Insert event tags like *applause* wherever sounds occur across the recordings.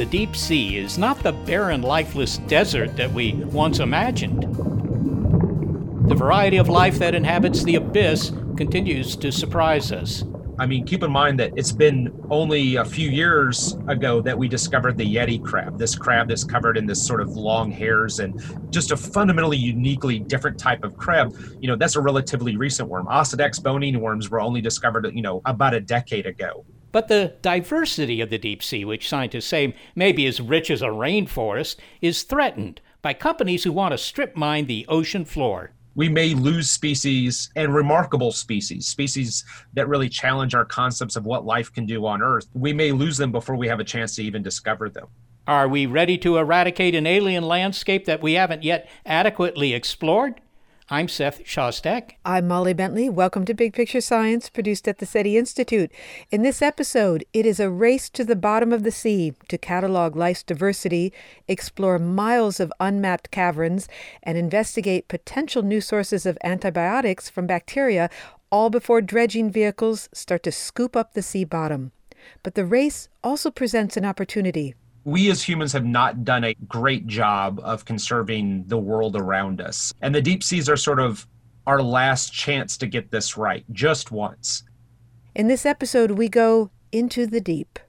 the deep sea is not the barren, lifeless desert that we once imagined. The variety of life that inhabits the abyss continues to surprise us. I mean, keep in mind that it's been only a few years ago that we discovered the Yeti crab, this crab that's covered in this sort of long hairs and just a fundamentally uniquely different type of crab. You know, that's a relatively recent worm. Osedax bonine worms were only discovered, you know, about a decade ago. But the diversity of the deep sea, which scientists say may be as rich as a rainforest, is threatened by companies who want to strip mine the ocean floor we may lose species and remarkable species, species that really challenge our concepts of what life can do on Earth. We may lose them before we have a chance to even discover them. Are we ready to eradicate an alien landscape that we haven't yet adequately explored? I'm Seth Shostak. I'm Molly Bentley. Welcome to Big Picture Science, produced at the SETI Institute. In this episode, it is a race to the bottom of the sea to catalog life's diversity, explore miles of unmapped caverns, and investigate potential new sources of antibiotics from bacteria, all before dredging vehicles start to scoop up the sea bottom. But the race also presents an opportunity we as humans have not done a great job of conserving the world around us. And the deep seas are sort of our last chance to get this right, just once. In this episode, we go into the deep.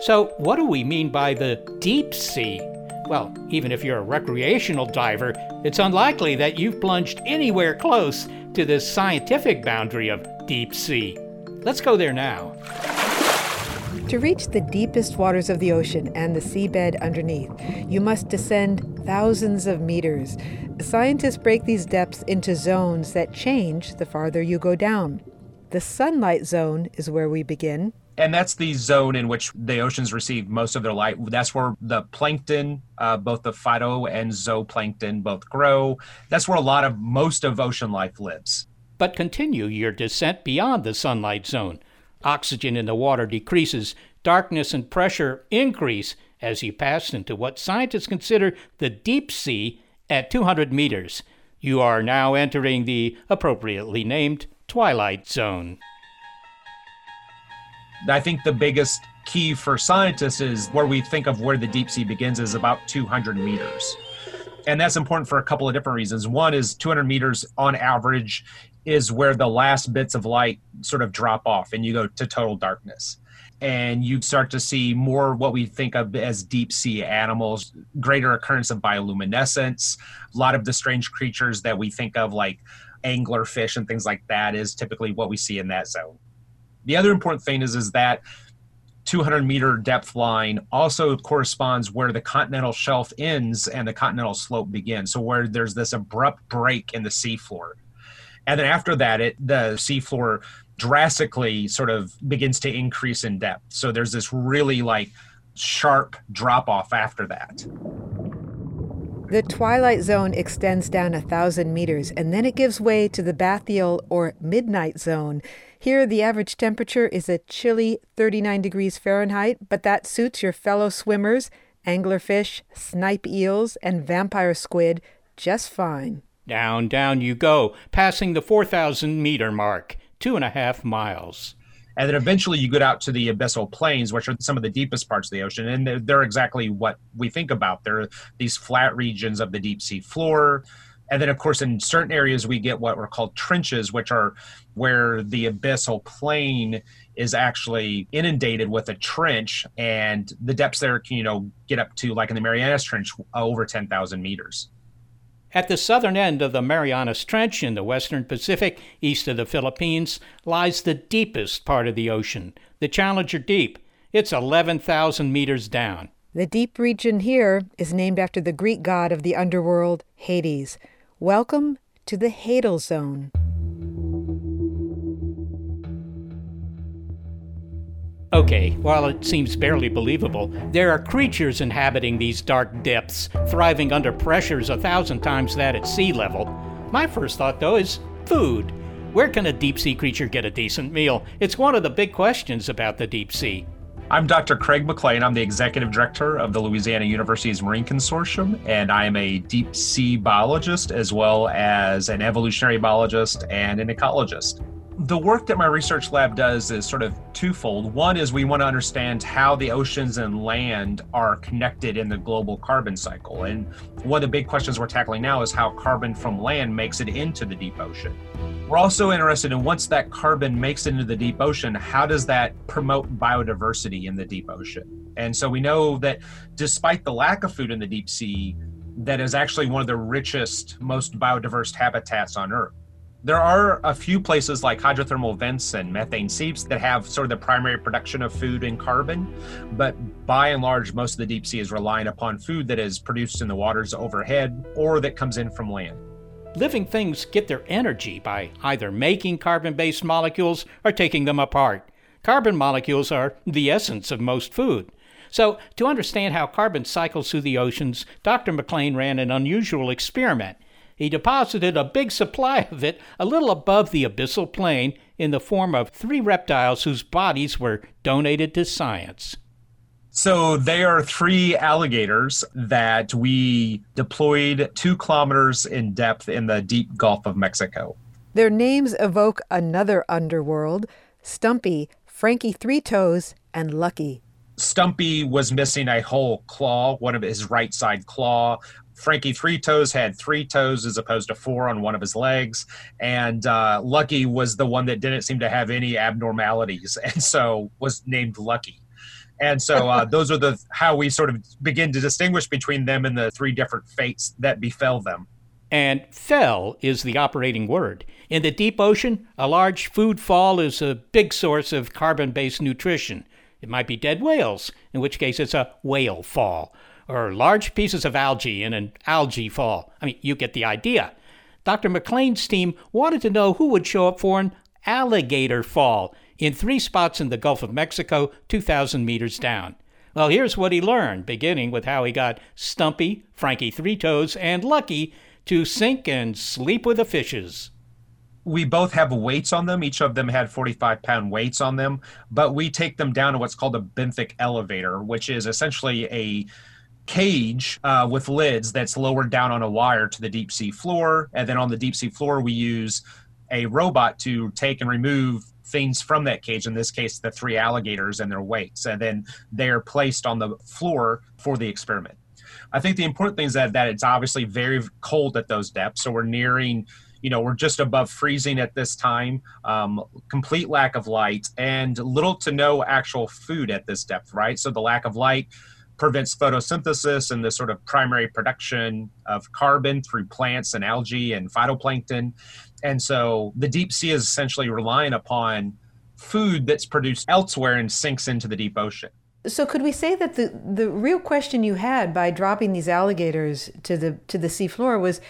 So, what do we mean by the deep sea? Well, even if you're a recreational diver, it's unlikely that you've plunged anywhere close to this scientific boundary of deep sea. Let's go there now. To reach the deepest waters of the ocean and the seabed underneath, you must descend thousands of meters. Scientists break these depths into zones that change the farther you go down. The sunlight zone is where we begin, and that's the zone in which the oceans receive most of their light. That's where the plankton, uh, both the phyto and zooplankton, both grow. That's where a lot of most of ocean life lives. But continue your descent beyond the sunlight zone. Oxygen in the water decreases, darkness and pressure increase as you pass into what scientists consider the deep sea at 200 meters. You are now entering the appropriately named twilight zone. I think the biggest key for scientists is where we think of where the deep sea begins is about 200 meters. And that's important for a couple of different reasons. One is 200 meters on average is where the last bits of light sort of drop off and you go to total darkness. And you start to see more what we think of as deep sea animals, greater occurrence of bioluminescence, a lot of the strange creatures that we think of, like anglerfish and things like that, is typically what we see in that zone. The other important thing is is that 200 meter depth line also corresponds where the continental shelf ends and the continental slope begins. So where there's this abrupt break in the seafloor. And then after that, it the seafloor drastically sort of begins to increase in depth. So there's this really like sharp drop off after that. The twilight zone extends down a thousand meters and then it gives way to the bathyal or midnight zone. Here, the average temperature is a chilly 39 degrees Fahrenheit, but that suits your fellow swimmers, anglerfish, snipe eels, and vampire squid just fine. Down, down you go, passing the 4,000 meter mark, two and a half miles. And then eventually you get out to the abyssal plains, which are some of the deepest parts of the ocean. And they're, they're exactly what we think about. They're these flat regions of the deep sea floor and then of course in certain areas we get what are called trenches which are where the abyssal plain is actually inundated with a trench and the depths there can you know get up to like in the marianas trench over 10000 meters at the southern end of the Marianas Trench in the western Pacific, east of the Philippines, lies the deepest part of the ocean, the Challenger Deep. It's 11,000 meters down. The deep region here is named after the Greek god of the underworld, Hades. Welcome to the Hadal Zone. Okay, while it seems barely believable, there are creatures inhabiting these dark depths, thriving under pressures a thousand times that at sea level. My first thought, though, is food. Where can a deep sea creature get a decent meal? It's one of the big questions about the deep sea. I'm Dr. Craig McClain. I'm the executive director of the Louisiana Universities Marine Consortium, and I am a deep sea biologist as well as an evolutionary biologist and an ecologist the work that my research lab does is sort of twofold. One is we want to understand how the oceans and land are connected in the global carbon cycle. And one of the big questions we're tackling now is how carbon from land makes it into the deep ocean. We're also interested in once that carbon makes it into the deep ocean, how does that promote biodiversity in the deep ocean? And so we know that despite the lack of food in the deep sea, that is actually one of the richest, most biodiverse habitats on Earth. There are a few places like hydrothermal vents and methane seeps that have sort of the primary production of food and carbon, but by and large, most of the deep sea is relying upon food that is produced in the waters overhead or that comes in from land. Living things get their energy by either making carbon based molecules or taking them apart. Carbon molecules are the essence of most food. So, to understand how carbon cycles through the oceans, Dr. McClain ran an unusual experiment. He deposited a big supply of it a little above the abyssal plain in the form of three reptiles whose bodies were donated to science. So they are three alligators that we deployed two kilometers in depth in the deep Gulf of Mexico. Their names evoke another underworld Stumpy, Frankie Three Toes, and Lucky. Stumpy was missing a whole claw, one of his right side claw. Frankie Three Toes had three toes as opposed to four on one of his legs, and uh, Lucky was the one that didn't seem to have any abnormalities, *laughs* and so was named Lucky. And so uh, *laughs* those are the how we sort of begin to distinguish between them and the three different fates that befell them. And fell is the operating word. In the deep ocean, a large food fall is a big source of carbon based nutrition. It might be dead whales, in which case it's a whale fall or large pieces of algae in an algae fall. I mean, you get the idea. Dr. McClain's team wanted to know who would show up for an alligator fall in three spots in the Gulf of Mexico, 2,000 meters down. Well, here's what he learned, beginning with how he got Stumpy, Frankie Three Toes, and Lucky to sink and sleep with the fishes we both have weights on them. Each of them had 45 pound weights on them, but we take them down to what's called a benthic elevator, which is essentially a cage uh, with lids that's lowered down on a wire to the deep sea floor. And then on the deep sea floor, we use a robot to take and remove things from that cage, in this case, the three alligators and their weights. And then they're placed on the floor for the experiment. I think the important thing is that, that it's obviously very cold at those depths. So we're nearing, you know, we're just above freezing at this time, um, complete lack of light, and little to no actual food at this depth, right? So the lack of light prevents photosynthesis and the sort of primary production of carbon through plants and algae and phytoplankton. And so the deep sea is essentially relying upon food that's produced elsewhere and sinks into the deep ocean. So could we say that the, the real question you had by dropping these alligators to the to the seafloor was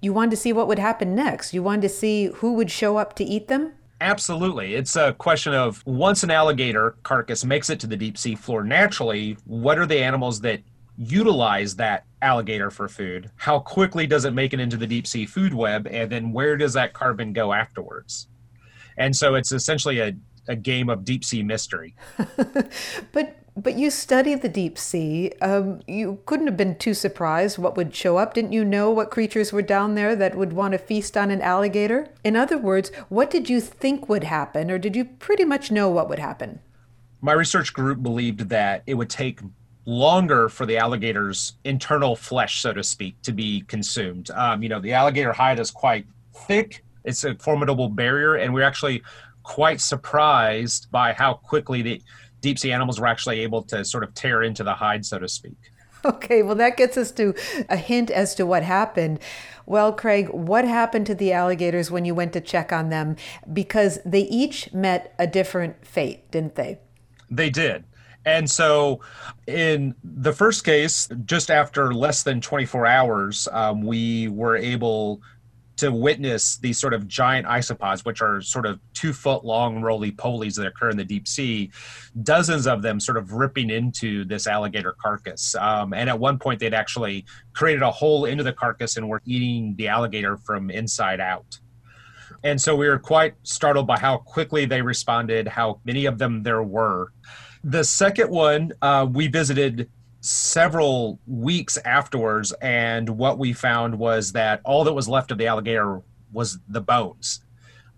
you wanted to see what would happen next. You wanted to see who would show up to eat them? Absolutely. It's a question of once an alligator carcass makes it to the deep sea floor naturally, what are the animals that utilize that alligator for food? How quickly does it make it into the deep sea food web? And then where does that carbon go afterwards? And so it's essentially a, a game of deep sea mystery. *laughs* but but you study the deep sea. Um, you couldn't have been too surprised what would show up. Didn't you know what creatures were down there that would want to feast on an alligator? In other words, what did you think would happen, or did you pretty much know what would happen? My research group believed that it would take longer for the alligator's internal flesh, so to speak, to be consumed. Um, you know, the alligator hide is quite thick, it's a formidable barrier, and we're actually quite surprised by how quickly the deep sea animals were actually able to sort of tear into the hide, so to speak. Okay, well, that gets us to a hint as to what happened. Well, Craig, what happened to the alligators when you went to check on them? Because they each met a different fate, didn't they? They did. And so, in the first case, just after less than 24 hours, um, we were able to witness these sort of giant isopods, which are sort of two foot long roly polies that occur in the deep sea, dozens of them sort of ripping into this alligator carcass. Um, and at one point, they'd actually created a hole into the carcass and were eating the alligator from inside out. And so we were quite startled by how quickly they responded, how many of them there were. The second one, uh, we visited several weeks afterwards, and what we found was that all that was left of the alligator was the bones.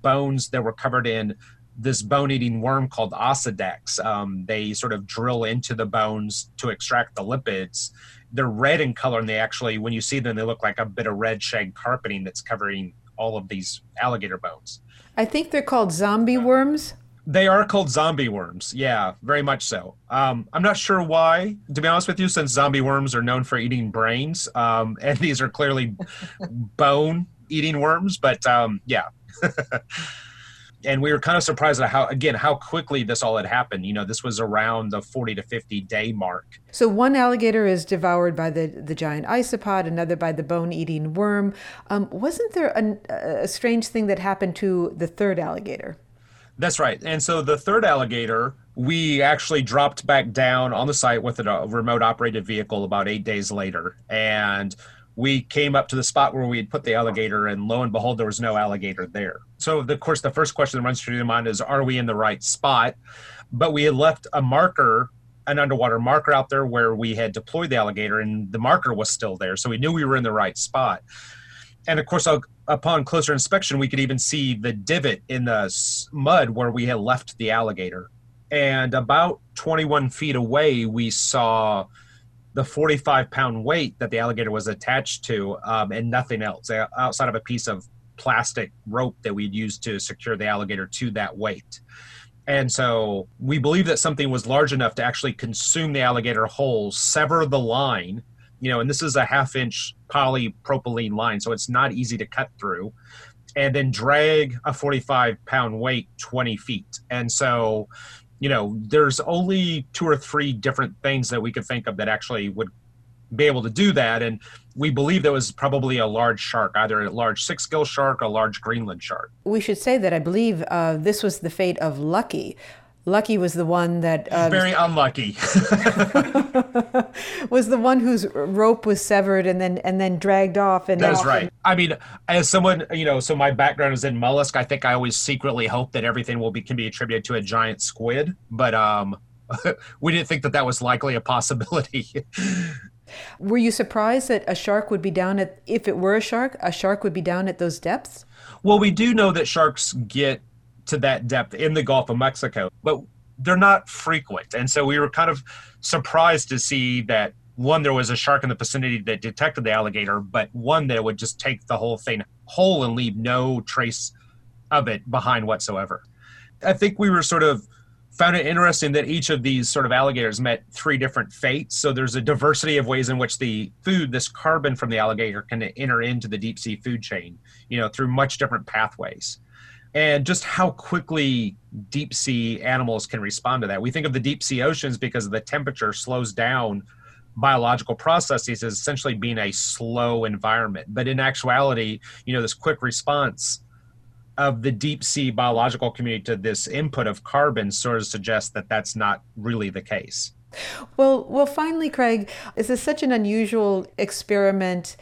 Bones that were covered in this bone eating worm called Osedax. Um, they sort of drill into the bones to extract the lipids. They're red in color, and they actually, when you see them, they look like a bit of red shag carpeting that's covering all of these alligator bones. I think they're called zombie worms. They are called zombie worms. Yeah, very much so. Um, I'm not sure why, to be honest with you, since zombie worms are known for eating brains, um, *laughs* and these are clearly bone eating worms. But um, yeah. *laughs* and we were kind of surprised at how again how quickly this all had happened you know this was around the 40 to 50 day mark so one alligator is devoured by the, the giant isopod another by the bone eating worm um, wasn't there a, a strange thing that happened to the third alligator that's right and so the third alligator we actually dropped back down on the site with a remote operated vehicle about eight days later and we came up to the spot where we had put the alligator, and lo and behold, there was no alligator there. So, of course, the first question that runs through your mind is, are we in the right spot? But we had left a marker, an underwater marker out there where we had deployed the alligator, and the marker was still there. So we knew we were in the right spot. And of course, upon closer inspection, we could even see the divot in the mud where we had left the alligator. And about 21 feet away, we saw the 45 pound weight that the alligator was attached to um, and nothing else outside of a piece of plastic rope that we'd used to secure the alligator to that weight. And so we believe that something was large enough to actually consume the alligator whole, sever the line, you know, and this is a half inch polypropylene line, so it's not easy to cut through, and then drag a 45 pound weight 20 feet. And so you know, there's only two or three different things that we could think of that actually would be able to do that. And we believe there was probably a large shark, either a large six gill shark or a large Greenland shark. We should say that I believe uh, this was the fate of Lucky, Lucky was the one that uh, very unlucky *laughs* was the one whose rope was severed and then and then dragged off. And that's right. I mean, as someone you know, so my background is in mollusk. I think I always secretly hope that everything will be can be attributed to a giant squid, but um, *laughs* we didn't think that that was likely a possibility. *laughs* Were you surprised that a shark would be down at if it were a shark, a shark would be down at those depths? Well, we do know that sharks get to that depth in the Gulf of Mexico, but they're not frequent. And so we were kind of surprised to see that one, there was a shark in the vicinity that detected the alligator, but one that would just take the whole thing whole and leave no trace of it behind whatsoever. I think we were sort of found it interesting that each of these sort of alligators met three different fates. So there's a diversity of ways in which the food, this carbon from the alligator, can enter into the deep sea food chain, you know, through much different pathways and just how quickly deep sea animals can respond to that. We think of the deep sea oceans because the temperature slows down biological processes as essentially being a slow environment. But in actuality, you know, this quick response of the deep sea biological community to this input of carbon sort of suggests that that's not really the case. Well, well, finally, Craig, is this is such an unusual experiment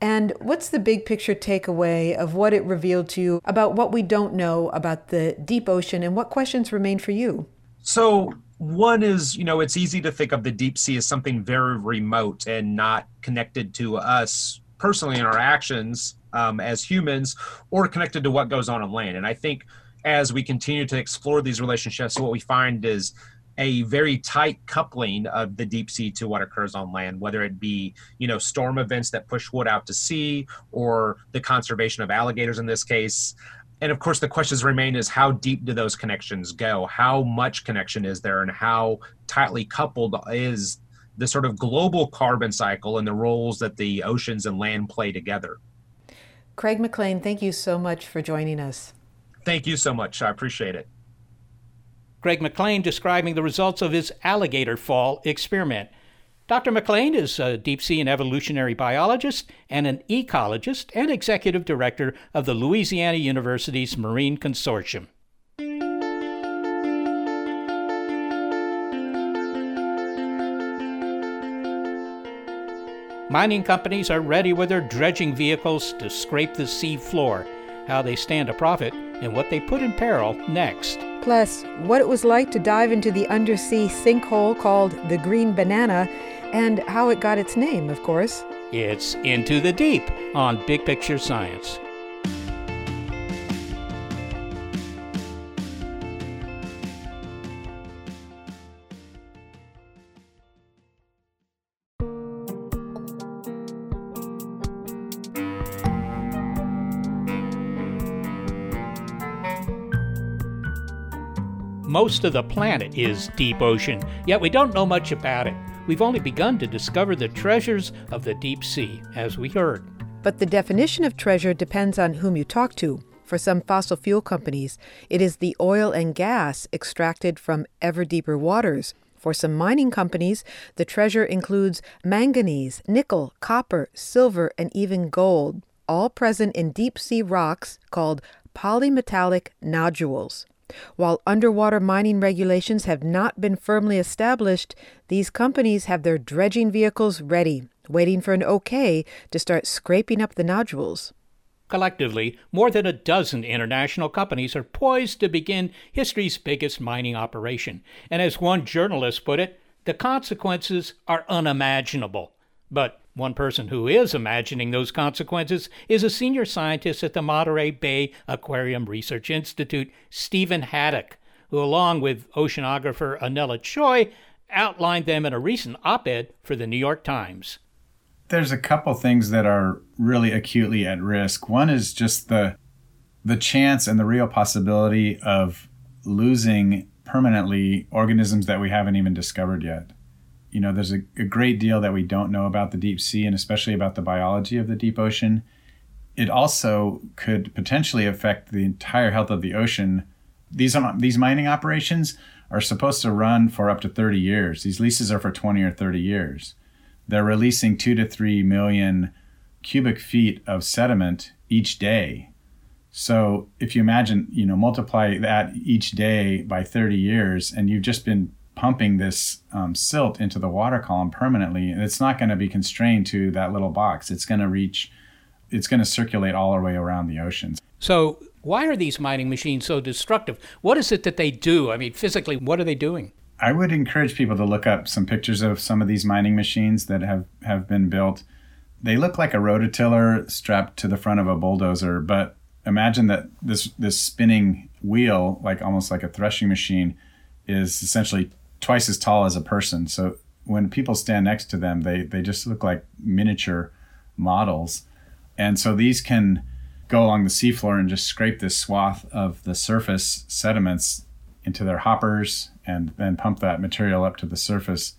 and what's the big picture takeaway of what it revealed to you about what we don't know about the deep ocean and what questions remain for you? So, one is, you know, it's easy to think of the deep sea as something very remote and not connected to us personally in our actions um, as humans or connected to what goes on on land. And I think as we continue to explore these relationships, what we find is a very tight coupling of the deep sea to what occurs on land, whether it be, you know, storm events that push wood out to sea or the conservation of alligators in this case. And of course, the questions remain is how deep do those connections go? How much connection is there, and how tightly coupled is the sort of global carbon cycle and the roles that the oceans and land play together? Craig McClain, thank you so much for joining us. Thank you so much. I appreciate it. Craig McClain describing the results of his alligator fall experiment. Dr. McClain is a deep sea and evolutionary biologist and an ecologist and executive director of the Louisiana Universities Marine Consortium. Mining companies are ready with their dredging vehicles to scrape the sea floor how they stand to profit, and what they put in peril next. Plus, what it was like to dive into the undersea sinkhole called the Green Banana, and how it got its name, of course. It's Into the Deep on Big Picture Science. Most of the planet is deep ocean, yet we don't know much about it. We've only begun to discover the treasures of the deep sea, as we heard. But the definition of treasure depends on whom you talk to. For some fossil fuel companies, it is the oil and gas extracted from ever deeper waters. For some mining companies, the treasure includes manganese, nickel, copper, silver, and even gold, all present in deep sea rocks called polymetallic nodules. While underwater mining regulations have not been firmly established, these companies have their dredging vehicles ready, waiting for an okay to start scraping up the nodules. Collectively, more than a dozen international companies are poised to begin history's biggest mining operation. And as one journalist put it, the consequences are unimaginable. But one person who is imagining those consequences is a senior scientist at the Monterey Bay Aquarium Research Institute, Steven Haddock, who, along with oceanographer Anela Choy, outlined them in a recent op ed for the New York Times. There's a couple things that are really acutely at risk. One is just the the chance and the real possibility of losing permanently organisms that we haven't even discovered yet you know, there's a, a great deal that we don't know about the deep sea and especially about the biology of the deep ocean. It also could potentially affect the entire health of the ocean. These um, these mining operations are supposed to run for up to 30 years. These leases are for 20 or 30 years. They're releasing 2 to 3 million cubic feet of sediment each day. So if you imagine, you know, multiply that each day by 30 years and you've just been pumping this um, silt into the water column permanently, and it's not going to be constrained to that little box. It's going to reach, it's going to circulate all the way around the oceans. So, why are these mining machines so destructive? What is it that they do? I mean, physically, what are they doing? I would encourage people to look up some pictures of some of these mining machines that have, have been built. They look like a rototiller strapped to the front of a bulldozer, but imagine that this this spinning wheel, like almost like a threshing machine, is essentially twice as tall as a person. So when people stand next to them, they they just look like miniature models. And so these can go along the seafloor and just scrape this swath of the surface sediments into their hoppers and then pump that material up to the surface.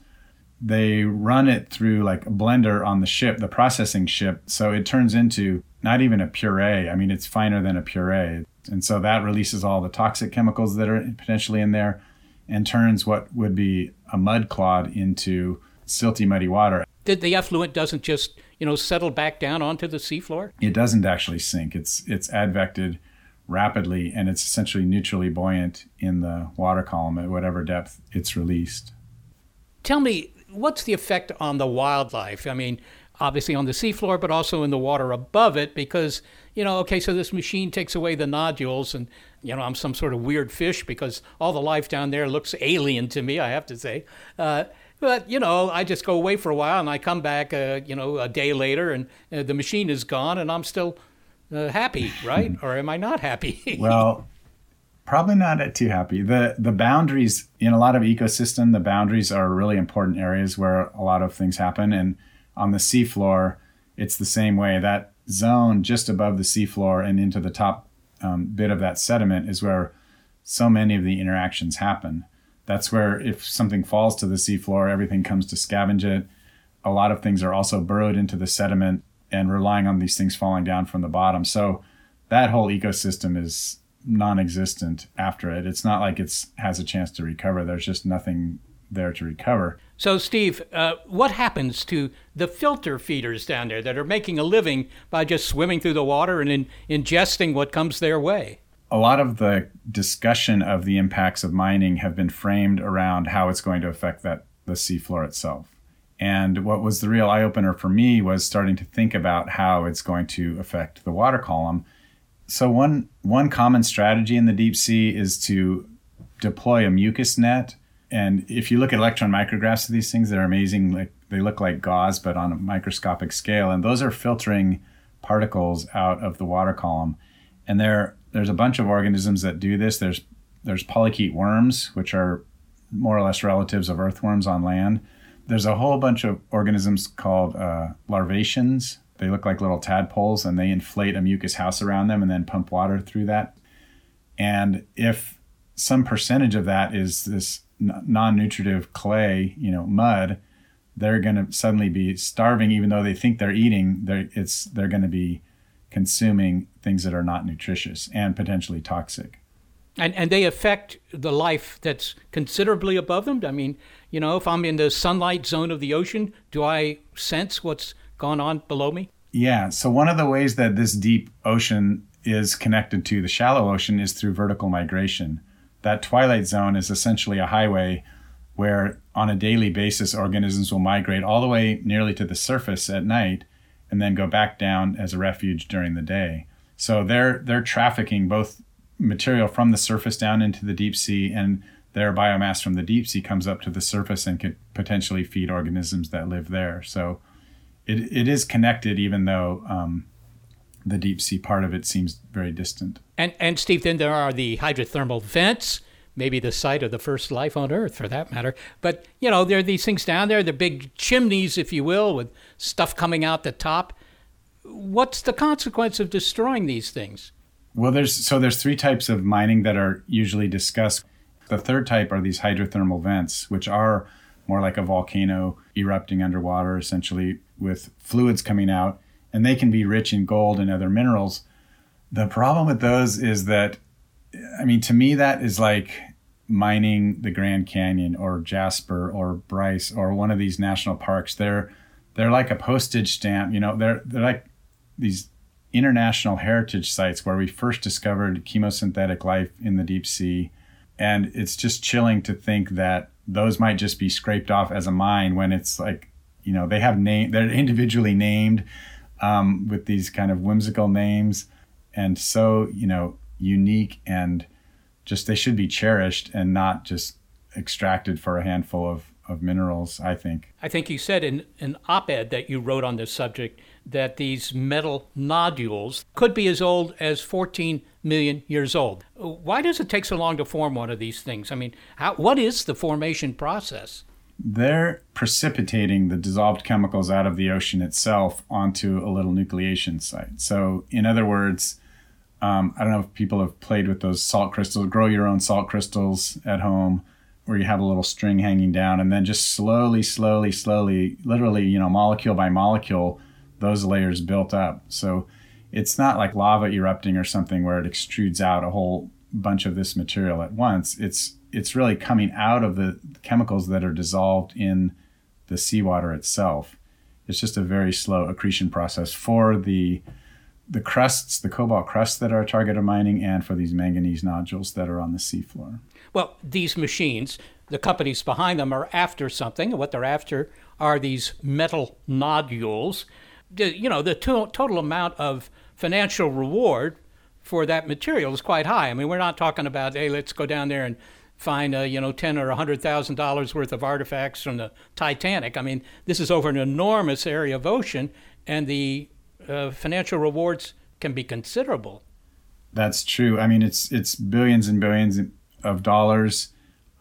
They run it through like a blender on the ship, the processing ship. So it turns into not even a puree. I mean, it's finer than a puree. And so that releases all the toxic chemicals that are potentially in there and turns what would be a mud clod into silty, muddy water. Did the effluent doesn't just you know settle back down onto the seafloor? It doesn't actually sink. It's it's advected rapidly, and it's essentially neutrally buoyant in the water column at whatever depth it's released. Tell me, what's the effect on the wildlife? I mean, obviously on the seafloor, but also in the water above it, because you know, okay, so this machine takes away the nodules, and you know, I'm some sort of weird fish because all the life down there looks alien to me. I have to say. Uh, but you know, I just go away for a while and I come back, uh, you know, a day later, and uh, the machine is gone, and I'm still uh, happy, right? *laughs* or am I not happy? *laughs* well, probably not too happy. the The boundaries in a lot of ecosystem, the boundaries are really important areas where a lot of things happen, and on the seafloor, it's the same way. That zone just above the seafloor and into the top um, bit of that sediment is where so many of the interactions happen. That's where if something falls to the seafloor, everything comes to scavenge it. A lot of things are also burrowed into the sediment and relying on these things falling down from the bottom. So that whole ecosystem is non-existent after it. It's not like it's has a chance to recover. There's just nothing there to recover. So, Steve, uh, what happens to the filter feeders down there that are making a living by just swimming through the water and in, ingesting what comes their way? A lot of the discussion of the impacts of mining have been framed around how it's going to affect that the seafloor itself. And what was the real eye opener for me was starting to think about how it's going to affect the water column. So one one common strategy in the deep sea is to deploy a mucus net. And if you look at electron micrographs of these things, they're amazing. Like they look like gauze, but on a microscopic scale. And those are filtering particles out of the water column. And there there's a bunch of organisms that do this. There's there's polychaete worms, which are more or less relatives of earthworms on land. There's a whole bunch of organisms called uh, larvaceans, they look like little tadpoles and they inflate a mucus house around them and then pump water through that. And if some percentage of that is this non-nutritive clay, you know, mud, they're going to suddenly be starving even though they think they're eating. They're it's they're going to be consuming things that are not nutritious and potentially toxic. And and they affect the life that's considerably above them. I mean, you know, if I'm in the sunlight zone of the ocean, do I sense what's gone on below me? Yeah. So one of the ways that this deep ocean is connected to the shallow ocean is through vertical migration. That twilight zone is essentially a highway where on a daily basis organisms will migrate all the way nearly to the surface at night and then go back down as a refuge during the day. So they're they're trafficking both material from the surface down into the deep sea and their biomass from the deep sea comes up to the surface and could potentially feed organisms that live there. So it, it is connected, even though um, the deep sea part of it seems very distant. And, and Steve, then there are the hydrothermal vents, maybe the site of the first life on Earth for that matter. But, you know, there are these things down there, the big chimneys, if you will, with stuff coming out the top. What's the consequence of destroying these things? Well, there's so there's three types of mining that are usually discussed. The third type are these hydrothermal vents, which are more like a volcano erupting underwater, essentially with fluids coming out, and they can be rich in gold and other minerals. The problem with those is that, I mean, to me, that is like mining the Grand Canyon or Jasper or Bryce or one of these national parks. They're they're like a postage stamp. You know, they're they're like these international heritage sites where we first discovered chemosynthetic life in the deep sea. And it's just chilling to think that those might just be scraped off as a mine when it's like you know they have name they're individually named um, with these kind of whimsical names and so you know unique and just they should be cherished and not just extracted for a handful of, of minerals i think. I think you said in an op-ed that you wrote on this subject that these metal nodules could be as old as 14 million years old. Why does it take so long to form one of these things? I mean how, what is the formation process they're precipitating the dissolved chemicals out of the ocean itself onto a little nucleation site. So, in other words, um, I don't know if people have played with those salt crystals, grow your own salt crystals at home, where you have a little string hanging down, and then just slowly, slowly, slowly, literally, you know, molecule by molecule, those layers built up. So, it's not like lava erupting or something where it extrudes out a whole bunch of this material at once. It's it's really coming out of the chemicals that are dissolved in the seawater itself. It's just a very slow accretion process for the the crusts, the cobalt crusts that are a target of mining, and for these manganese nodules that are on the seafloor. Well, these machines, the companies behind them are after something. What they're after are these metal nodules. You know, the to- total amount of financial reward for that material is quite high. I mean, we're not talking about, hey, let's go down there and find uh, you know ten or a hundred thousand dollars worth of artifacts from the Titanic. I mean, this is over an enormous area of ocean, and the uh, financial rewards can be considerable. That's true. I mean, it's it's billions and billions of dollars,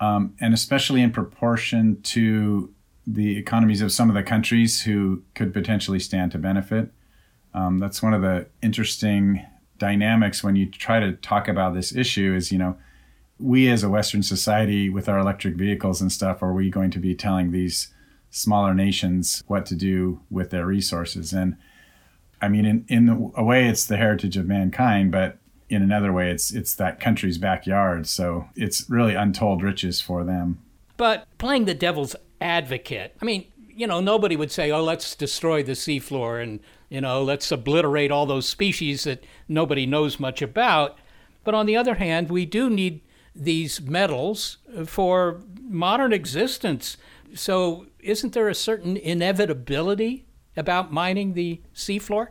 um, and especially in proportion to the economies of some of the countries who could potentially stand to benefit. Um, that's one of the interesting dynamics when you try to talk about this issue. Is you know we as a Western society with our electric vehicles and stuff, are we going to be telling these smaller nations what to do with their resources? And I mean, in, in a way, it's the heritage of mankind, but in another way, it's it's that country's backyard. So it's really untold riches for them. But playing the devil's advocate, I mean, you know, nobody would say, "Oh, let's destroy the seafloor and you know, let's obliterate all those species that nobody knows much about." But on the other hand, we do need these metals for modern existence. So, isn't there a certain inevitability about mining the seafloor?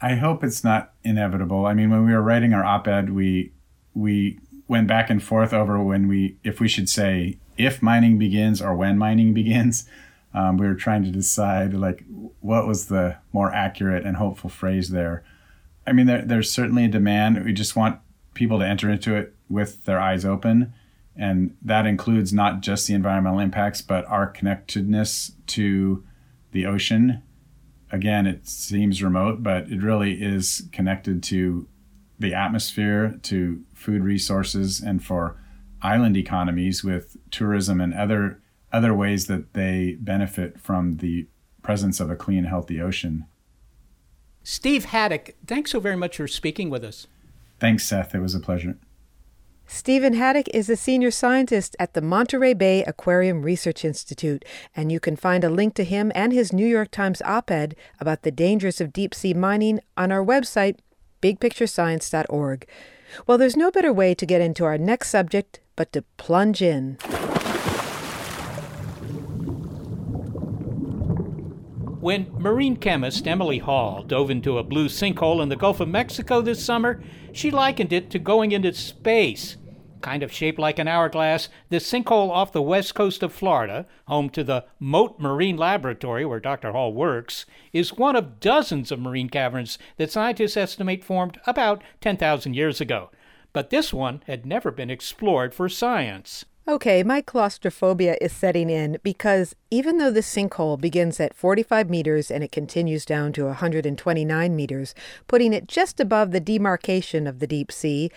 I hope it's not inevitable. I mean, when we were writing our op-ed, we we went back and forth over when we if we should say if mining begins or when mining begins. Um, we were trying to decide like what was the more accurate and hopeful phrase there. I mean, there, there's certainly a demand. We just want people to enter into it with their eyes open, and that includes not just the environmental impacts, but our connectedness to the ocean. Again, it seems remote, but it really is connected to the atmosphere, to food resources, and for island economies with tourism and other other ways that they benefit from the presence of a clean, healthy ocean. Steve Haddock, thanks so very much for speaking with us. Thanks, Seth. It was a pleasure. Steven Haddock is a senior scientist at the Monterey Bay Aquarium Research Institute, and you can find a link to him and his New York Times op ed about the dangers of deep sea mining on our website, bigpicturescience.org. Well, there's no better way to get into our next subject but to plunge in. When marine chemist Emily Hall dove into a blue sinkhole in the Gulf of Mexico this summer, she likened it to going into space. Kind of shaped like an hourglass, this sinkhole off the west coast of Florida, home to the Mote Marine Laboratory where Dr. Hall works, is one of dozens of marine caverns that scientists estimate formed about 10,000 years ago. But this one had never been explored for science. Okay, my claustrophobia is setting in because even though the sinkhole begins at 45 meters and it continues down to 129 meters, putting it just above the demarcation of the deep sea,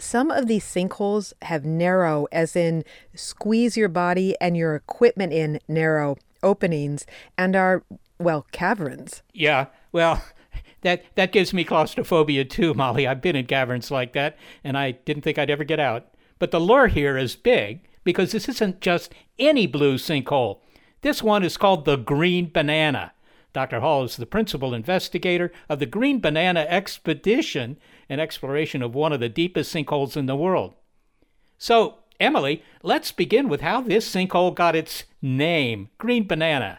some of these sinkholes have narrow, as in squeeze your body and your equipment in narrow openings and are, well, caverns. Yeah, well, *laughs* that that gives me claustrophobia too, Molly. I've been in caverns like that, and I didn't think I'd ever get out. But the lure here is big because this isn't just any blue sinkhole. This one is called the Green Banana. Dr. Hall is the principal investigator of the Green Banana Expedition, an exploration of one of the deepest sinkholes in the world. So, Emily, let's begin with how this sinkhole got its name, Green Banana.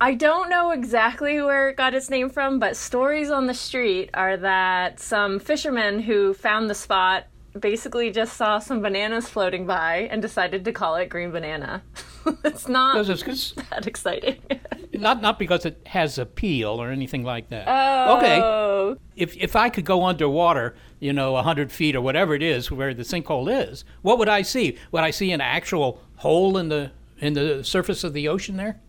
I don't know exactly where it got its name from, but stories on the street are that some fishermen who found the spot basically just saw some bananas floating by and decided to call it green banana. *laughs* it's not it's, that exciting. *laughs* not not because it has appeal or anything like that. Oh. Okay. If if I could go underwater, you know, hundred feet or whatever it is where the sinkhole is, what would I see? Would I see an actual hole in the in the surface of the ocean there?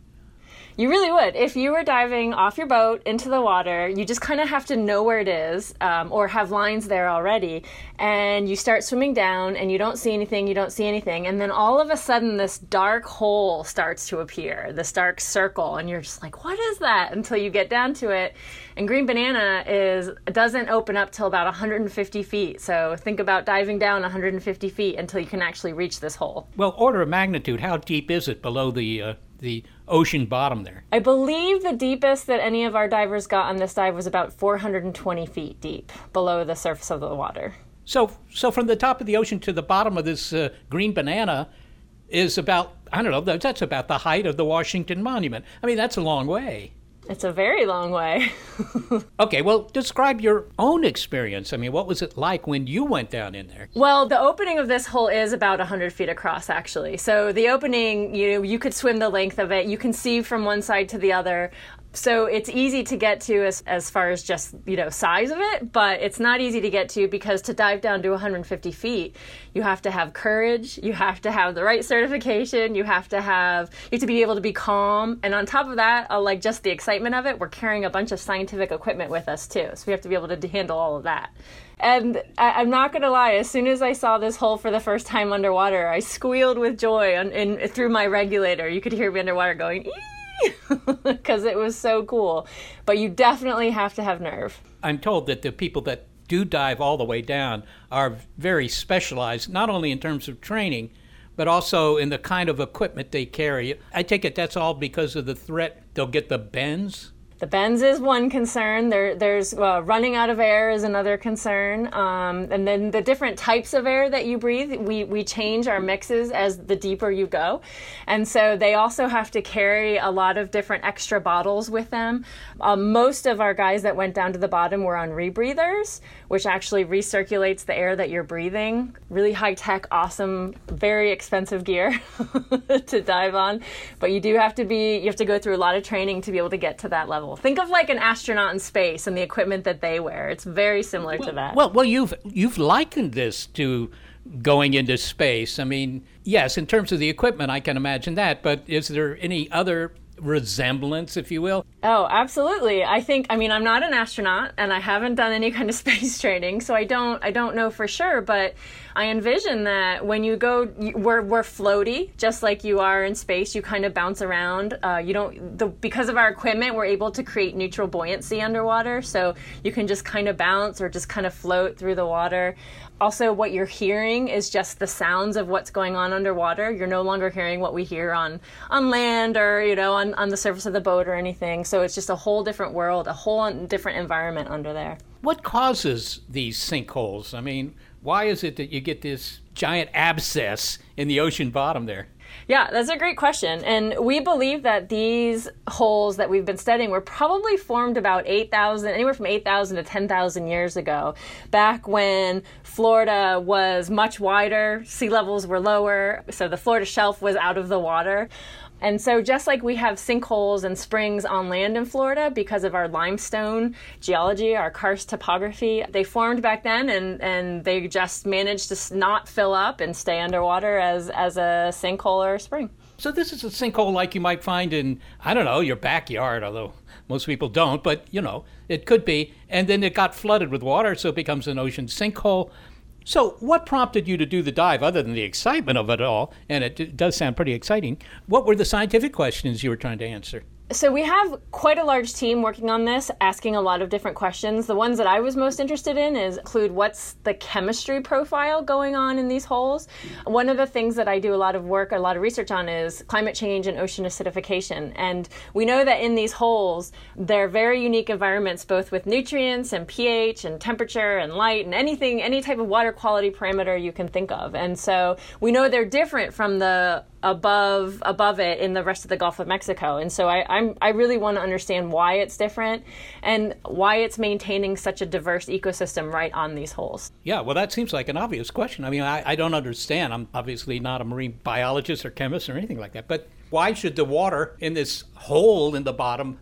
You really would. If you were diving off your boat into the water, you just kind of have to know where it is um, or have lines there already. And you start swimming down and you don't see anything, you don't see anything. And then all of a sudden, this dark hole starts to appear, this dark circle. And you're just like, what is that? Until you get down to it. And Green Banana is doesn't open up till about 150 feet. So think about diving down 150 feet until you can actually reach this hole. Well, order of magnitude, how deep is it below the uh, the ocean bottom there? I believe the deepest that any of our divers got on this dive was about 420 feet deep below the surface of the water. So, so from the top of the ocean to the bottom of this uh, green banana is about I don't know that's about the height of the Washington Monument. I mean that's a long way. It's a very long way. *laughs* okay, well, describe your own experience. I mean, what was it like when you went down in there? Well, the opening of this hole is about 100 feet across, actually. So the opening, you know, you could swim the length of it. You can see from one side to the other so it's easy to get to as, as far as just you know size of it but it's not easy to get to because to dive down to 150 feet you have to have courage you have to have the right certification you have to have you have to be able to be calm and on top of that uh, like just the excitement of it we're carrying a bunch of scientific equipment with us too so we have to be able to handle all of that and I, am not gonna lie. As soon as I saw this hole for the first time underwater, I squealed with joy in, through my regulator. You could hear me underwater going. Ee! *laughs* because it was so cool. But you definitely have to have nerve. I'm told that the people that do dive all the way down are very specialized, not only in terms of training, but also in the kind of equipment they carry. I take it that's all because of the threat they'll get the bends. The bends is one concern. There, there's uh, running out of air is another concern, um, and then the different types of air that you breathe. We we change our mixes as the deeper you go, and so they also have to carry a lot of different extra bottles with them. Um, most of our guys that went down to the bottom were on rebreathers, which actually recirculates the air that you're breathing. Really high tech, awesome, very expensive gear *laughs* to dive on, but you do have to be you have to go through a lot of training to be able to get to that level Think of like an astronaut in space and the equipment that they wear. It's very similar well, to that. Well, well, you've you've likened this to going into space. I mean, yes, in terms of the equipment, I can imagine that. But is there any other resemblance, if you will? Oh, absolutely. I think I mean I'm not an astronaut and I haven't done any *laughs* kind of space training, so I don't I don't know for sure, but I envision that when you go we're we're floaty just like you are in space, you kind of bounce around. Uh, you don't the because of our equipment, we're able to create neutral buoyancy underwater, so you can just kind of bounce or just kind of float through the water also what you're hearing is just the sounds of what's going on underwater. You're no longer hearing what we hear on on land or you know on, on the surface of the boat or anything. So it's just a whole different world a whole different environment under there. What causes these sinkholes? I mean why is it that you get this giant abscess in the ocean bottom there yeah, that's a great question. And we believe that these holes that we've been studying were probably formed about 8,000, anywhere from 8,000 to 10,000 years ago, back when Florida was much wider, sea levels were lower, so the Florida shelf was out of the water. And so, just like we have sinkholes and springs on land in Florida because of our limestone geology, our karst topography, they formed back then and, and they just managed to not fill up and stay underwater as, as a sinkhole or a spring. So, this is a sinkhole like you might find in, I don't know, your backyard, although most people don't, but you know, it could be. And then it got flooded with water, so it becomes an ocean sinkhole. So, what prompted you to do the dive other than the excitement of it all? And it does sound pretty exciting. What were the scientific questions you were trying to answer? So we have quite a large team working on this, asking a lot of different questions. The ones that I was most interested in is include what's the chemistry profile going on in these holes. One of the things that I do a lot of work, a lot of research on is climate change and ocean acidification. And we know that in these holes, they're very unique environments, both with nutrients and pH and temperature and light and anything, any type of water quality parameter you can think of. And so we know they're different from the above above it in the rest of the Gulf of Mexico. And so I, I'm I really want to understand why it's different and why it's maintaining such a diverse ecosystem right on these holes. Yeah, well, that seems like an obvious question. I mean, I, I don't understand. I'm obviously not a marine biologist or chemist or anything like that. But why should the water in this hole in the bottom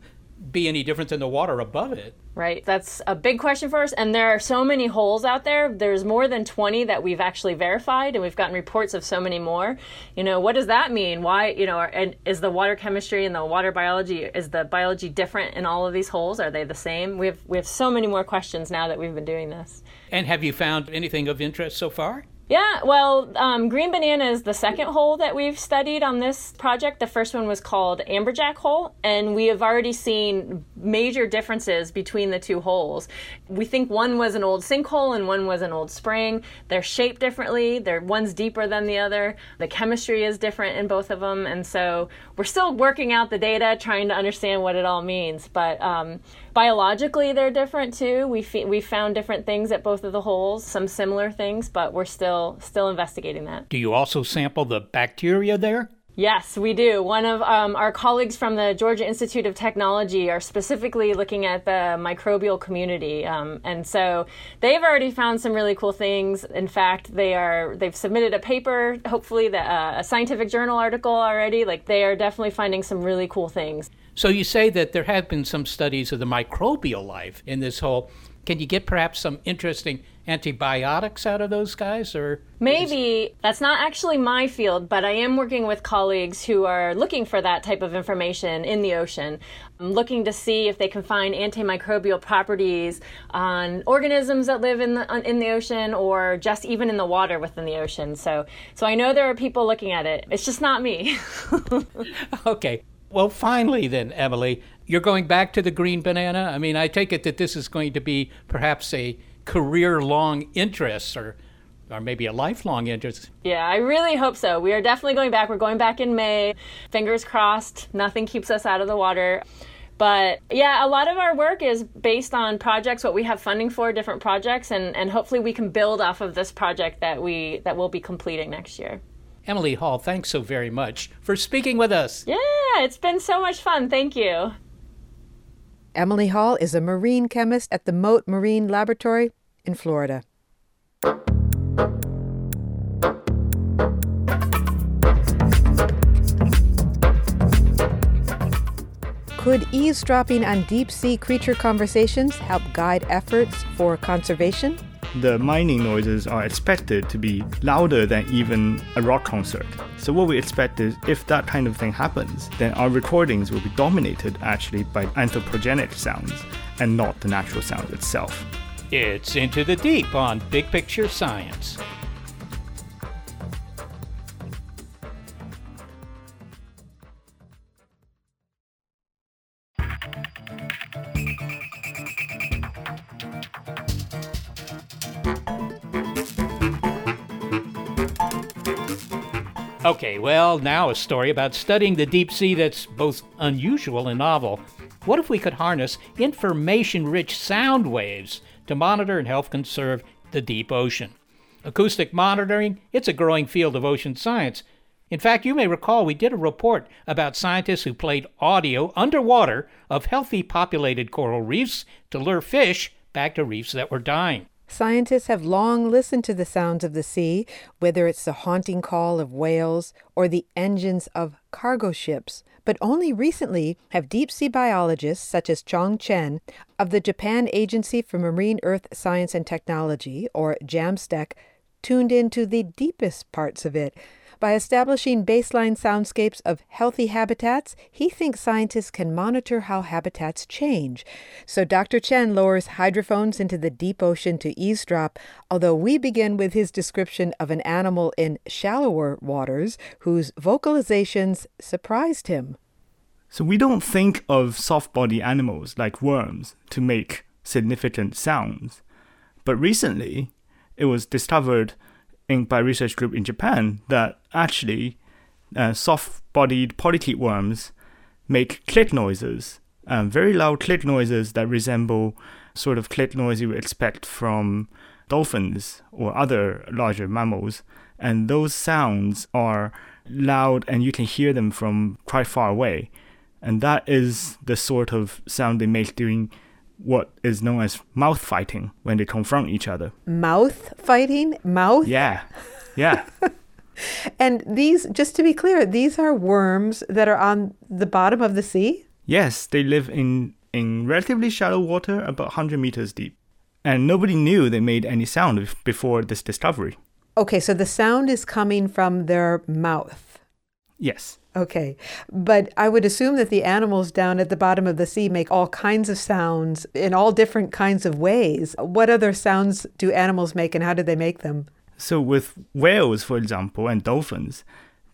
be any different than the water above it? Right. That's a big question for us. And there are so many holes out there. There's more than 20 that we've actually verified, and we've gotten reports of so many more. You know, what does that mean? Why, you know, and is the water chemistry and the water biology, is the biology different in all of these holes? Are they the same? We have, we have so many more questions now that we've been doing this. And have you found anything of interest so far? Yeah, well, um, green banana is the second hole that we've studied on this project. The first one was called Amberjack Hole, and we have already seen major differences between the two holes. We think one was an old sinkhole and one was an old spring. They're shaped differently. They're one's deeper than the other. The chemistry is different in both of them, and so we're still working out the data, trying to understand what it all means. But um, Biologically, they're different too. We f- we found different things at both of the holes, some similar things, but we're still still investigating that. Do you also sample the bacteria there? Yes, we do. One of um, our colleagues from the Georgia Institute of Technology are specifically looking at the microbial community, um, and so they've already found some really cool things. In fact, they are they've submitted a paper, hopefully the, uh, a scientific journal article already. Like they are definitely finding some really cool things. So you say that there have been some studies of the microbial life in this hole. Can you get perhaps some interesting antibiotics out of those guys or maybe. That's not actually my field but i am working with colleagues who are looking for that type of information in the ocean. I'm looking to see if they can find antimicrobial properties on organisms that live in the in the ocean or just even in the water within the ocean. So so i know there are people looking at it. It's just not me. *laughs* Okay. Well, finally, then, Emily, you're going back to the green banana. I mean, I take it that this is going to be perhaps a career long interests or or maybe a lifelong interest. Yeah, I really hope so. We are definitely going back. We're going back in May. Fingers crossed, nothing keeps us out of the water. But yeah, a lot of our work is based on projects, what we have funding for, different projects, and, and hopefully we can build off of this project that we that we'll be completing next year. Emily Hall, thanks so very much for speaking with us. Yeah, it's been so much fun. Thank you. Emily Hall is a marine chemist at the Mote Marine Laboratory in Florida. Could eavesdropping on deep sea creature conversations help guide efforts for conservation? The mining noises are expected to be louder than even a rock concert. So, what we expect is if that kind of thing happens, then our recordings will be dominated actually by anthropogenic sounds and not the natural sound itself. It's Into the Deep on Big Picture Science. Okay, well, now a story about studying the deep sea that's both unusual and novel. What if we could harness information rich sound waves to monitor and help conserve the deep ocean? Acoustic monitoring, it's a growing field of ocean science. In fact, you may recall we did a report about scientists who played audio underwater of healthy populated coral reefs to lure fish back to reefs that were dying. Scientists have long listened to the sounds of the sea, whether it's the haunting call of whales or the engines of cargo ships. But only recently have deep sea biologists such as Chong Chen of the Japan Agency for Marine Earth Science and Technology, or JAMSTEC, tuned into the deepest parts of it. By establishing baseline soundscapes of healthy habitats, he thinks scientists can monitor how habitats change. So Dr. Chen lowers hydrophones into the deep ocean to eavesdrop, although we begin with his description of an animal in shallower waters whose vocalizations surprised him. So we don't think of soft body animals like worms to make significant sounds. But recently, it was discovered by research group in Japan that actually uh, soft-bodied polychaete worms make click noises, um, very loud click noises that resemble sort of click noise you would expect from dolphins or other larger mammals. And those sounds are loud and you can hear them from quite far away. And that is the sort of sound they make during what is known as mouth fighting when they confront each other. Mouth fighting? Mouth? Yeah. Yeah. *laughs* and these, just to be clear, these are worms that are on the bottom of the sea? Yes, they live in, in relatively shallow water, about 100 meters deep. And nobody knew they made any sound before this discovery. Okay, so the sound is coming from their mouth. Yes. Okay. But I would assume that the animals down at the bottom of the sea make all kinds of sounds in all different kinds of ways. What other sounds do animals make and how do they make them? So, with whales, for example, and dolphins,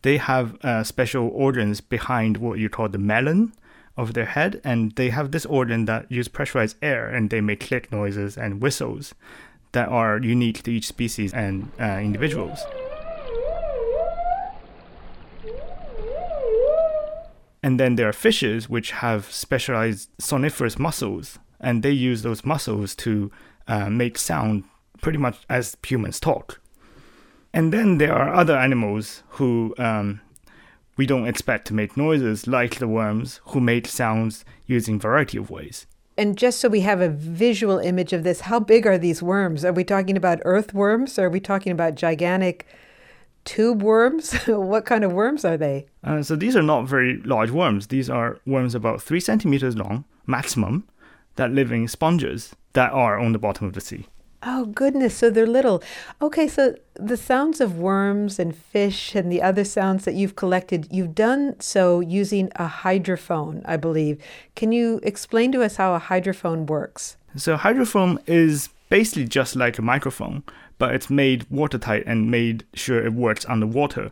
they have uh, special organs behind what you call the melon of their head, and they have this organ that use pressurized air and they make click noises and whistles that are unique to each species and uh, individuals. And then there are fishes which have specialized soniferous muscles, and they use those muscles to uh, make sound pretty much as humans talk. And then there are other animals who um, we don't expect to make noises, like the worms, who make sounds using variety of ways. And just so we have a visual image of this, how big are these worms? Are we talking about earthworms? Or are we talking about gigantic tube worms? *laughs* what kind of worms are they? Uh, so these are not very large worms. These are worms about three centimeters long, maximum, that live in sponges that are on the bottom of the sea. Oh, goodness. So they're little. Okay, so the sounds of worms and fish and the other sounds that you've collected, you've done so using a hydrophone, I believe. Can you explain to us how a hydrophone works? So, hydrophone is basically just like a microphone, but it's made watertight and made sure it works underwater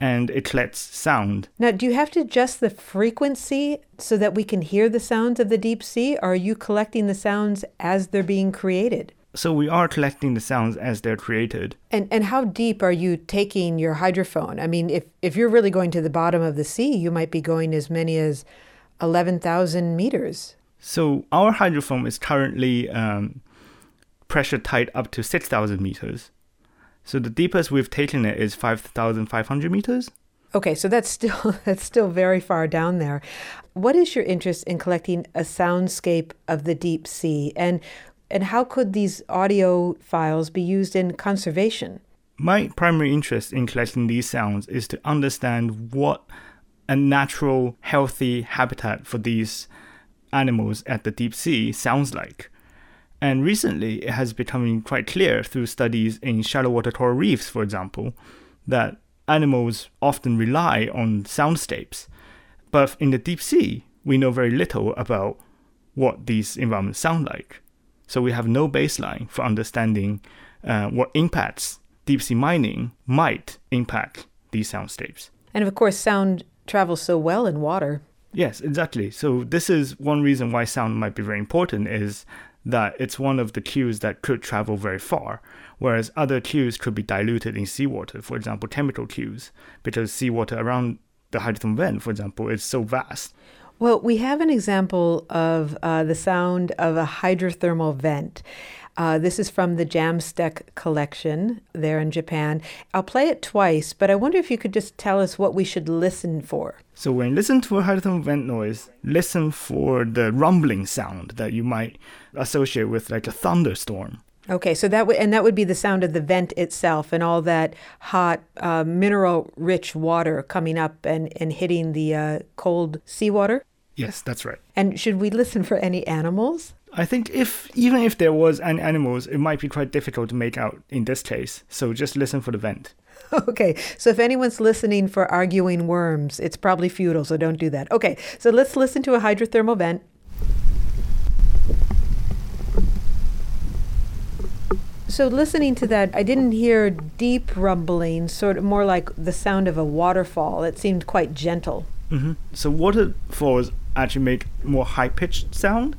and it lets sound. Now, do you have to adjust the frequency so that we can hear the sounds of the deep sea, or are you collecting the sounds as they're being created? So we are collecting the sounds as they're created. And and how deep are you taking your hydrophone? I mean, if if you're really going to the bottom of the sea, you might be going as many as 11,000 meters. So our hydrophone is currently um, pressure tight up to 6,000 meters. So the deepest we've taken it is 5,500 meters. Okay, so that's still *laughs* that's still very far down there. What is your interest in collecting a soundscape of the deep sea and and how could these audio files be used in conservation? My primary interest in collecting these sounds is to understand what a natural, healthy habitat for these animals at the deep sea sounds like. And recently, it has become quite clear through studies in shallow water coral reefs, for example, that animals often rely on soundscapes. But in the deep sea, we know very little about what these environments sound like. So we have no baseline for understanding uh, what impacts deep sea mining might impact these soundscapes. And of course, sound travels so well in water. Yes, exactly. So this is one reason why sound might be very important is that it's one of the cues that could travel very far, whereas other cues could be diluted in seawater, for example, chemical cues, because seawater around the hydrothermal vent, for example, is so vast. Well, we have an example of uh, the sound of a hydrothermal vent. Uh, this is from the JAMSTEC collection there in Japan. I'll play it twice, but I wonder if you could just tell us what we should listen for. So when you listen to a hydrothermal vent noise, listen for the rumbling sound that you might associate with like a thunderstorm. Okay, so that would and that would be the sound of the vent itself and all that hot, uh, mineral-rich water coming up and and hitting the uh, cold seawater. Yes, that's right. And should we listen for any animals? I think if even if there was any animals, it might be quite difficult to make out in this case. So just listen for the vent. *laughs* Okay, so if anyone's listening for arguing worms, it's probably futile, so don't do that. Okay, so let's listen to a hydrothermal vent. So listening to that, I didn't hear deep rumbling, sort of more like the sound of a waterfall. It seemed quite gentle. Mm-hmm. So waterfalls actually make more high pitched sound,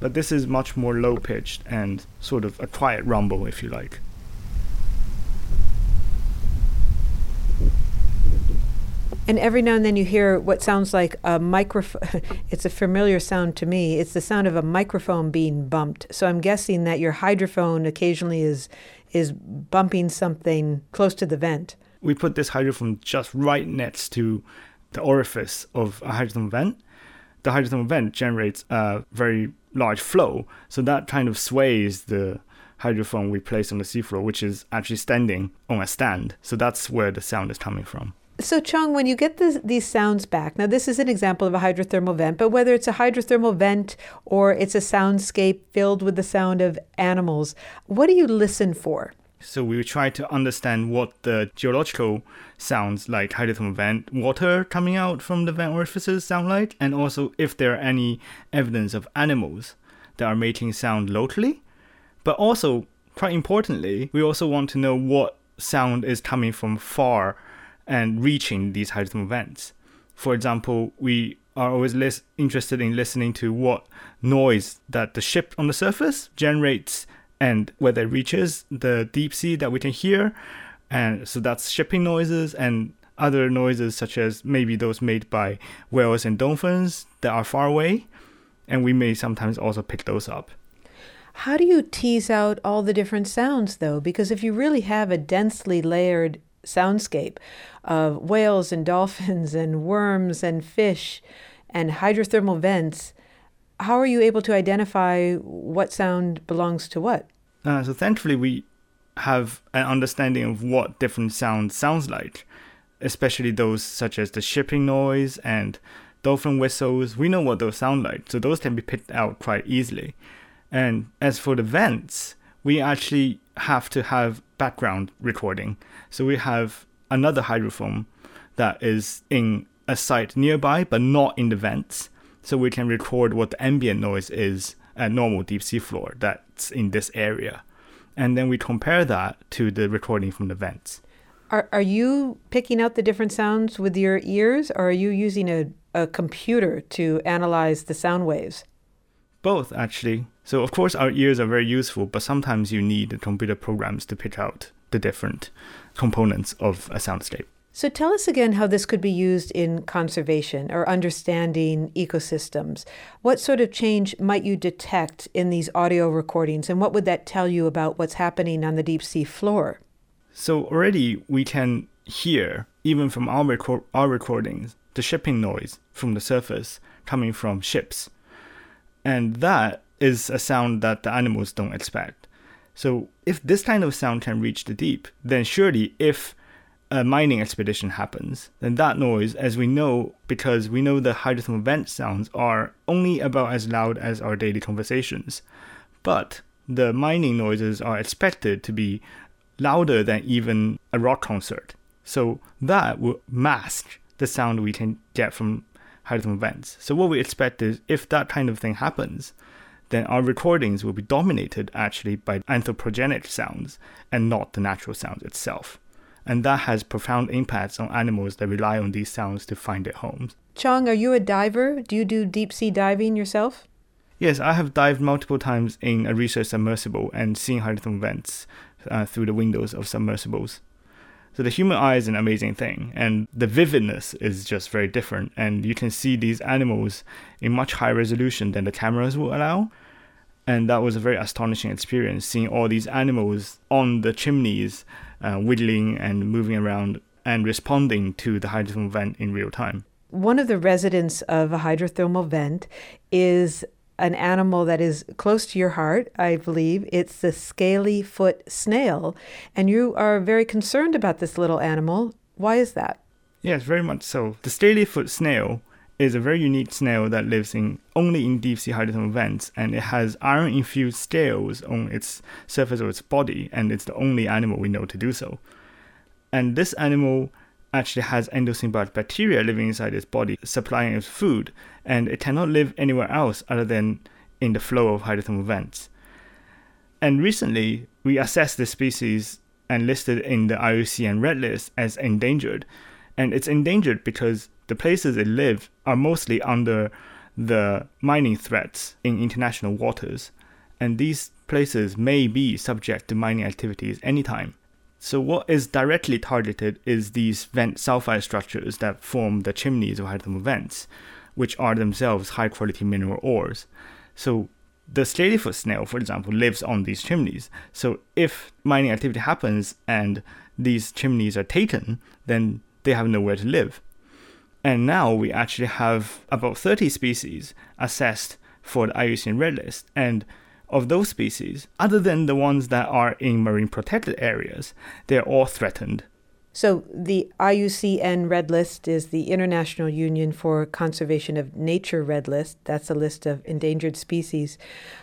but this is much more low pitched and sort of a quiet rumble, if you like. And every now and then you hear what sounds like a microphone. *laughs* it's a familiar sound to me. It's the sound of a microphone being bumped. So I'm guessing that your hydrophone occasionally is is bumping something close to the vent. We put this hydrophone just right next to the orifice of a hydrothermal vent. The hydrothermal vent generates a very large flow, so that kind of sways the hydrophone we place on the seafloor, which is actually standing on a stand. So that's where the sound is coming from. So, Chong, when you get this, these sounds back, now this is an example of a hydrothermal vent, but whether it's a hydrothermal vent or it's a soundscape filled with the sound of animals, what do you listen for? So we try to understand what the geological sounds like hydrothermal vent, water coming out from the vent orifices sound like, and also if there are any evidence of animals that are making sound locally. But also, quite importantly, we also want to know what sound is coming from far and reaching these hydrothermal vents. For example, we are always lis- interested in listening to what noise that the ship on the surface generates and whether it reaches the deep sea that we can hear. And so that's shipping noises and other noises such as maybe those made by whales and dolphins that are far away. And we may sometimes also pick those up. How do you tease out all the different sounds, though? Because if you really have a densely layered soundscape of whales and dolphins and worms and fish and hydrothermal vents, how are you able to identify what sound belongs to what? Uh, so thankfully, we have an understanding of what different sounds sounds like, especially those such as the shipping noise and dolphin whistles. We know what those sound like, so those can be picked out quite easily. And as for the vents, we actually have to have background recording. So we have another hydrophone that is in a site nearby, but not in the vents. So we can record what the ambient noise is at normal deep sea floor that's in this area. And then we compare that to the recording from the vents. Are, are you picking out the different sounds with your ears, or are you using a, a computer to analyze the sound waves? Both, actually. So, of course, our ears are very useful, but sometimes you need computer programs to pick out the different components of a soundscape. So tell us again how this could be used in conservation or understanding ecosystems. What sort of change might you detect in these audio recordings, and what would that tell you about what's happening on the deep sea floor? So already we can hear, even from our, our recordings, the shipping noise from the surface coming from ships. And that is a sound that the animals don't expect. So if this kind of sound can reach the deep, then surely if a mining expedition happens, then that noise, as we know, because we know the hydrothermal vent sounds are only about as loud as our daily conversations. But the mining noises are expected to be louder than even a rock concert. So that will mask the sound we can get from hydrothermal vents. So what we expect is if that kind of thing happens, then our recordings will be dominated actually by anthropogenic sounds and not the natural sound itself and that has profound impacts on animals that rely on these sounds to find their homes. Chong, are you a diver? Do you do deep sea diving yourself? Yes, I have dived multiple times in a research submersible and seen hydrothermal vents uh, through the windows of submersibles. So the human eye is an amazing thing, and the vividness is just very different. And you can see these animals in much higher resolution than the cameras will allow. And that was a very astonishing experience, seeing all these animals on the chimneys uh, wiggling and moving around and responding to the hydrothermal vent in real time. One of the residents of a hydrothermal vent is an animal that is close to your heart, I believe. It's the scaly foot snail. And you are very concerned about this little animal. Why is that? Yes, very much so. The scaly foot snail is a very unique snail that lives in only in deep sea hydrothermal vents, and it has iron infused scales on its surface of its body, and it's the only animal we know to do so. And this animal actually has endosymbiotic bacteria living inside its body, supplying its food, and it cannot live anywhere else other than in the flow of hydrothermal vents. And recently, we assessed this species and listed in the IUCN Red List as endangered. And it's endangered because the places it lives are mostly under the mining threats in international waters, and these places may be subject to mining activities anytime. So, what is directly targeted is these vent sulfide structures that form the chimneys of hydrothermal vents, which are themselves high quality mineral ores. So, the scalyfoot snail, for example, lives on these chimneys. So, if mining activity happens and these chimneys are taken, then they have nowhere to live. And now we actually have about 30 species assessed for the IUCN Red List. And of those species, other than the ones that are in marine protected areas, they're all threatened. So the IUCN Red List is the International Union for Conservation of Nature Red List. That's a list of endangered species.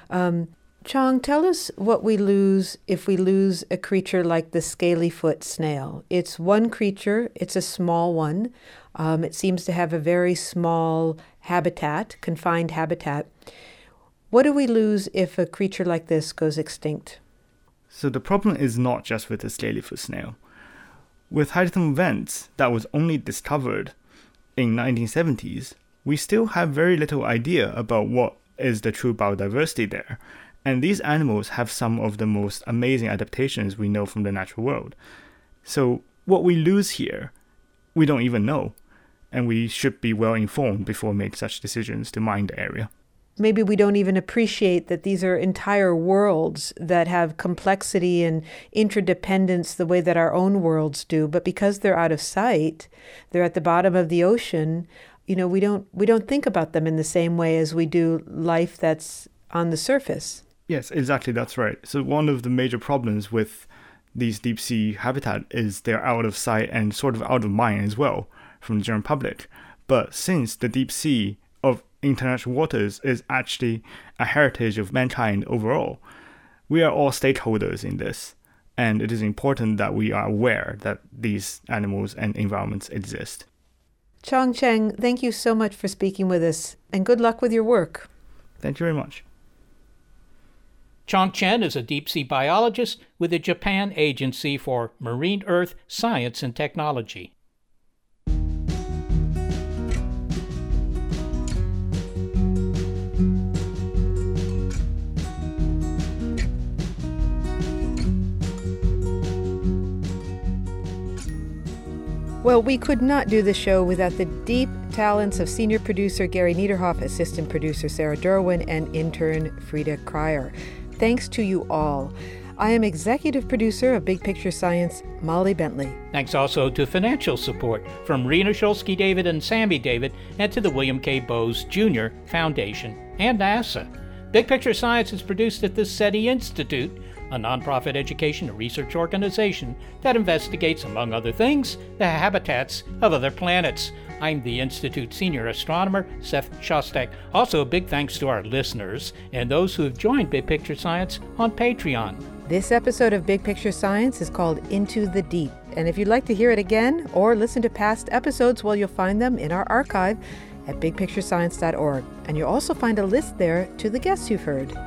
Um, Chong, tell us what we lose if we lose a creature like the scalyfoot snail. It's one creature, it's a small one. Um, it seems to have a very small habitat, confined habitat. What do we lose if a creature like this goes extinct? So the problem is not just with the scalyfoot snail. With hydrothermal vents that was only discovered in 1970s, we still have very little idea about what is the true biodiversity there. And these animals have some of the most amazing adaptations we know from the natural world. So what we lose here, we don't even know and we should be well informed before we make such decisions to mine the area. Maybe we don't even appreciate that these are entire worlds that have complexity and interdependence the way that our own worlds do. But because they're out of sight, they're at the bottom of the ocean. You know, we don't we don't think about them in the same way as we do life that's on the surface. Yes, exactly. That's right. So one of the major problems with these deep sea habitat is they're out of sight and sort of out of mind as well from the general public. But since the deep sea of international waters is actually a heritage of mankind overall, we are all stakeholders in this. And it is important that we are aware that these animals and environments exist. Chong Chen, thank you so much for speaking with us, and good luck with your work. Thank you very much. Chong Chen is a deep sea biologist with the Japan Agency for Marine Earth Science and Technology. Well, we could not do the show without the deep talents of senior producer Gary Niederhoff, assistant producer Sarah Derwin, and intern Frida Cryer. Thanks to you all. I am executive producer of Big Picture Science, Molly Bentley. Thanks also to financial support from Rena Shulsky David and Sammy David, and to the William K. Bowes Jr. Foundation and NASA. Big Picture Science is produced at the SETI Institute a nonprofit education and research organization that investigates, among other things, the habitats of other planets. I'm the Institute Senior Astronomer, Seth Shostak. Also, a big thanks to our listeners and those who have joined Big Picture Science on Patreon. This episode of Big Picture Science is called Into the Deep. And if you'd like to hear it again or listen to past episodes, well, you'll find them in our archive at bigpicturescience.org. And you'll also find a list there to the guests you've heard.